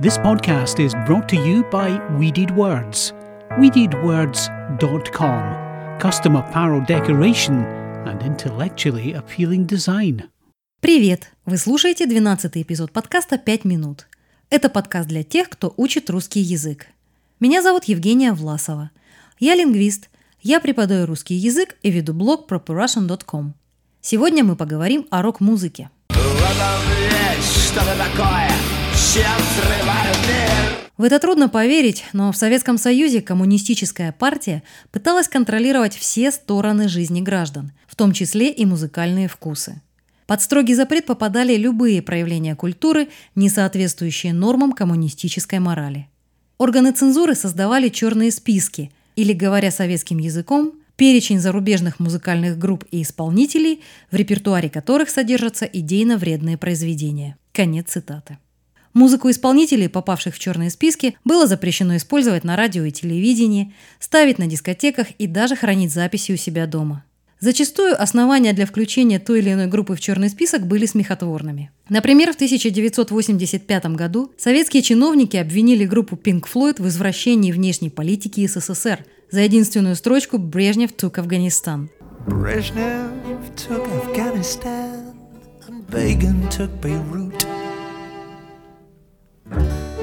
This podcast is brought to you by Weeded Words. WeededWords.com. Custom apparel decoration and intellectually appealing design. Привет! Вы слушаете 12 эпизод подкаста «5 минут». Это подкаст для тех, кто учит русский язык. Меня зовут Евгения Власова. Я лингвист. Я преподаю русский язык и веду блог properrussian.com. Сегодня мы поговорим о рок-музыке. что-то такое, В это трудно поверить, но в Советском Союзе коммунистическая партия пыталась контролировать все стороны жизни граждан, в том числе и музыкальные вкусы. Под строгий запрет попадали любые проявления культуры, не соответствующие нормам коммунистической морали. Органы цензуры создавали черные списки, или, говоря советским языком, перечень зарубежных музыкальных групп и исполнителей, в репертуаре которых содержатся идейно вредные произведения. Конец цитаты. Музыку исполнителей, попавших в черные списки, было запрещено использовать на радио и телевидении, ставить на дискотеках и даже хранить записи у себя дома. Зачастую основания для включения той или иной группы в черный список были смехотворными. Например, в 1985 году советские чиновники обвинили группу Pink Floyd в извращении внешней политики СССР за единственную строчку «Брежнев took Afghanistan». Брежнев took Afghanistan, and Begin took Beirut.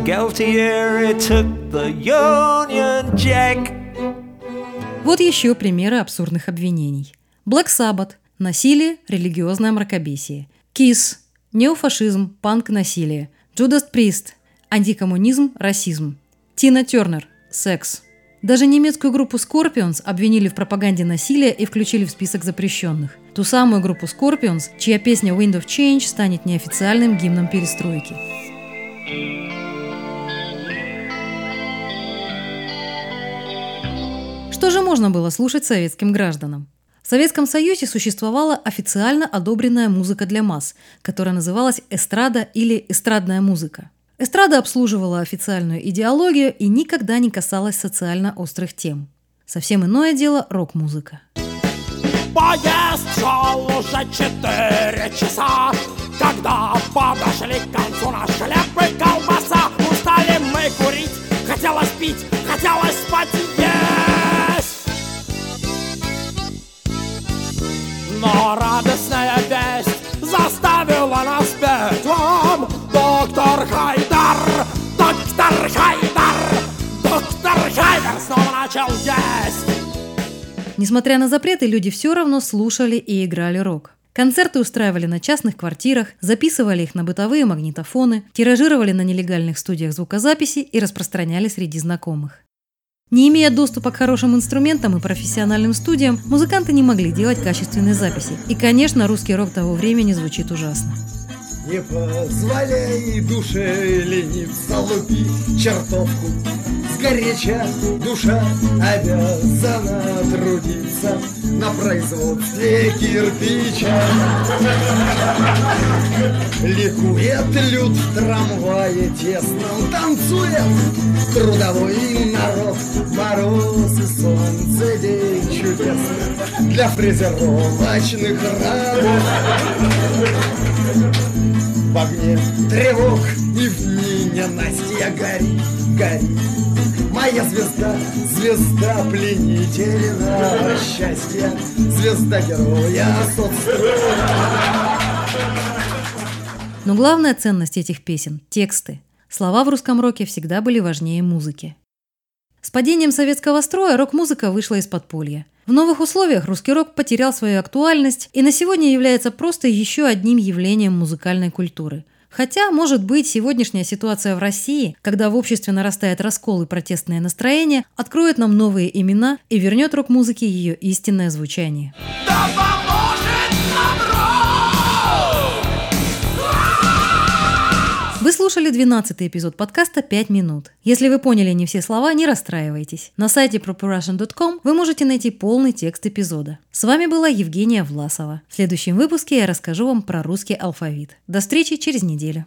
Galtieri took the Union Jack. Вот еще примеры абсурдных обвинений. Black Sabbath – насилие, религиозное мракобесие. Kiss – неофашизм, панк-насилие. Judas Priest – антикоммунизм, расизм. Тина Тернер – секс. Даже немецкую группу Scorpions обвинили в пропаганде насилия и включили в список запрещенных. Ту самую группу Scorpions, чья песня Wind of Change станет неофициальным гимном перестройки. Что же можно было слушать советским гражданам? В Советском Союзе существовала официально одобренная музыка для масс, которая называлась эстрада или эстрадная музыка. Эстрада обслуживала официальную идеологию и никогда не касалась социально острых тем. Совсем иное дело рок-музыка. Поезд шел уже четыре часа, когда подошли к концу наш хлеб и колбаса. Устали мы курить, хотелось пить, хотелось спать Но радостная весть заставила нас петь вам Доктор Хайдар, доктор Хайдар, доктор Хайдар снова начал есть Несмотря на запреты, люди все равно слушали и играли рок. Концерты устраивали на частных квартирах, записывали их на бытовые магнитофоны, тиражировали на нелегальных студиях звукозаписи и распространяли среди знакомых. Не имея доступа к хорошим инструментам и профессиональным студиям, музыканты не могли делать качественные записи. И, конечно, русский рок того времени звучит ужасно. Не позволяй душе лениться, лупи чертовку Сгоряча душа обязана трудиться На производстве кирпича. Ликует люд в трамвае тесном Танцует трудовой народ Мороз и солнце, день чудесный Для фрезеровочных работ в огне тревог и в ненастья гори, гори. Моя звезда, звезда пленительного счастья, звезда героя соцстроя. Но главная ценность этих песен – тексты. Слова в русском роке всегда были важнее музыки. С падением советского строя рок-музыка вышла из подполья – в новых условиях русский рок потерял свою актуальность и на сегодня является просто еще одним явлением музыкальной культуры. Хотя, может быть, сегодняшняя ситуация в России, когда в обществе нарастает раскол и протестное настроение, откроет нам новые имена и вернет рок-музыке ее истинное звучание. Давай! Слушали 12 эпизод подкаста «5 минут». Если вы поняли не все слова, не расстраивайтесь. На сайте properrussian.com вы можете найти полный текст эпизода. С вами была Евгения Власова. В следующем выпуске я расскажу вам про русский алфавит. До встречи через неделю.